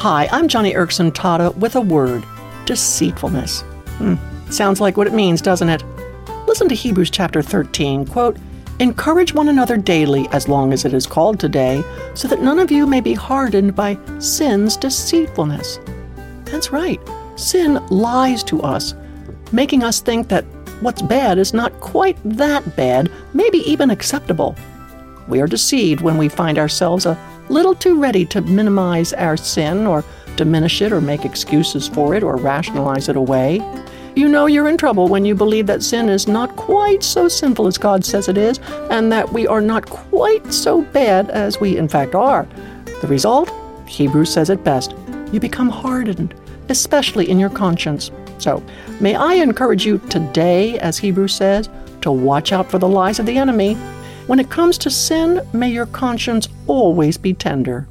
Hi, I'm Joni Eareckson Tada with a word deceitfulness. Hmm, sounds like what it means, doesn't it? Listen to Hebrews chapter 13, quote, Encourage one another daily as long as it is called today, so that none of you may be hardened by sin's deceitfulness. That's right. Sin lies to us, making us think that what's bad is not quite that bad, maybe even acceptable. We are deceived when we find ourselves a little too ready to minimize our sin or diminish it or make excuses for it or rationalize it away. You know you're in trouble when you believe that sin is not quite so sinful as God says it is, and that we are not quite so bad as we in fact are. The result? Hebrews says it best you become hardened, especially in your conscience. So, may I encourage you today, as Hebrews says, to watch out for the lies of the enemy. When it comes to sin, may your conscience always be tender.